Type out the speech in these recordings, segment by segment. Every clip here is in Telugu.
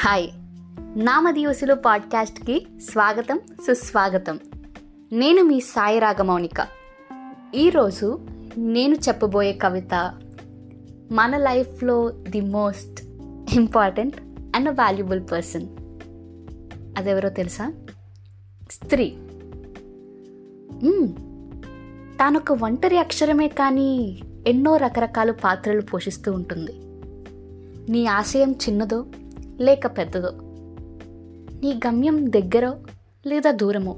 హాయ్. నామదియోసులు పాడ్కాస్ట్కి స్వాగతం సుస్వాగతం. నేను మీ సాయి రాగమౌనిక ఈరోజు నేను చెప్పబోయే కవిత మన లైఫ్లో the most important and valuable person. అదెవరో తెలుసా? స్త్రీ. తానొక ఒంటరి అక్షరమే కానీ ఎన్నో రకరకాల పాత్రలు పోషిస్తూ ఉంటుంది. నీ ఆశయం చిన్నదో లేక పెద్దదో? నీ గమ్యం దగ్గరో లేదా దూరమో?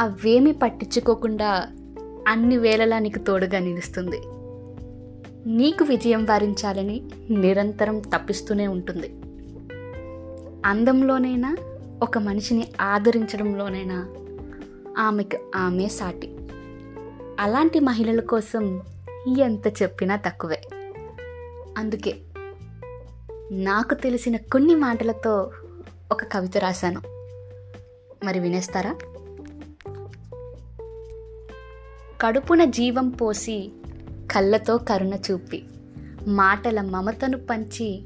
అవేమీ పట్టించుకోకుండా అన్ని వేళలా నీకు తోడుగా నిలుస్తుంది. నీకు విజయం వారించాలని నిరంతరం తప్పిస్తూనే ఉంటుంది. అందంలోనైనా ఒక మనిషిని ఆదరించడంలోనైనా ఆమెకు ఆమె సాటి. అలాంటి మహిళల కోసం ఎంత చెప్పినా తక్కువే. అందుకే నాకు తెలిసిన కొన్ని మాటలతో ఒక కవిత రాశాను. మరి వినేస్తారా? కడుపున జీవం పోసి కళ్ళతో కరుణ చూపి మాటల మమతను పంచి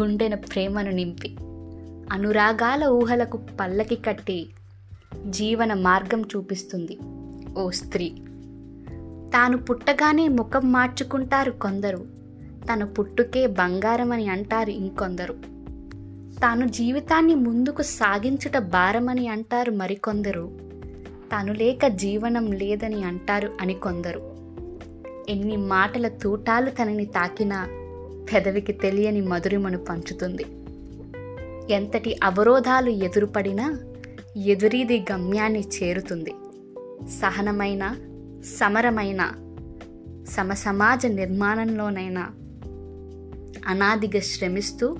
గుండెన ప్రేమను నింపి అనురాగాల ఊహలకు పల్లకి కట్టి జీవన మార్గం చూపిస్తుంది ఓ స్త్రీ. తాను పుట్టగానే ముఖం మార్చుకుంటారు కొందరు. తన పుట్టుకే బంగారం అని అంటారు ఇంకొందరు. తాను జీవితాన్ని ముందుకు సాగించుట భారమని అంటారు మరికొందరు. తాను లేక జీవనం లేదని అంటారు అని కొందరు ఎన్ని మాటల తూటాలు తనని తాకినా పెదవికి తెలియని మధురిమను పంచుతుంది. ఎంతటి అవరోధాలు ఎదురుపడినా ఎదురీది గమ్యాన్ని చేరుతుంది. సహనమైన సమరమైన సమసమాజ నిర్మాణంలోనైనా అనాదిగా శ్రమిస్తూ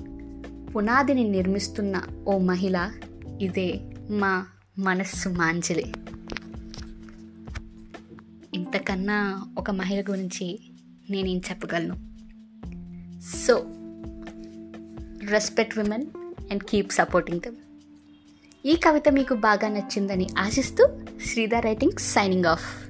పునాదిని నిర్మిస్తున్న ఓ మహిళ ఇదే మా మనస్సు మాంజలి. ఇంతకన్నా ఒక మహిళ గురించి నేనేం చెప్పగలను? So respect women and keep supporting them ఈ కవిత మీకు బాగా నచ్చిందని ఆశిస్తూ శ్రీధర్ రైటింగ్ సైనింగ్ ఆఫ్.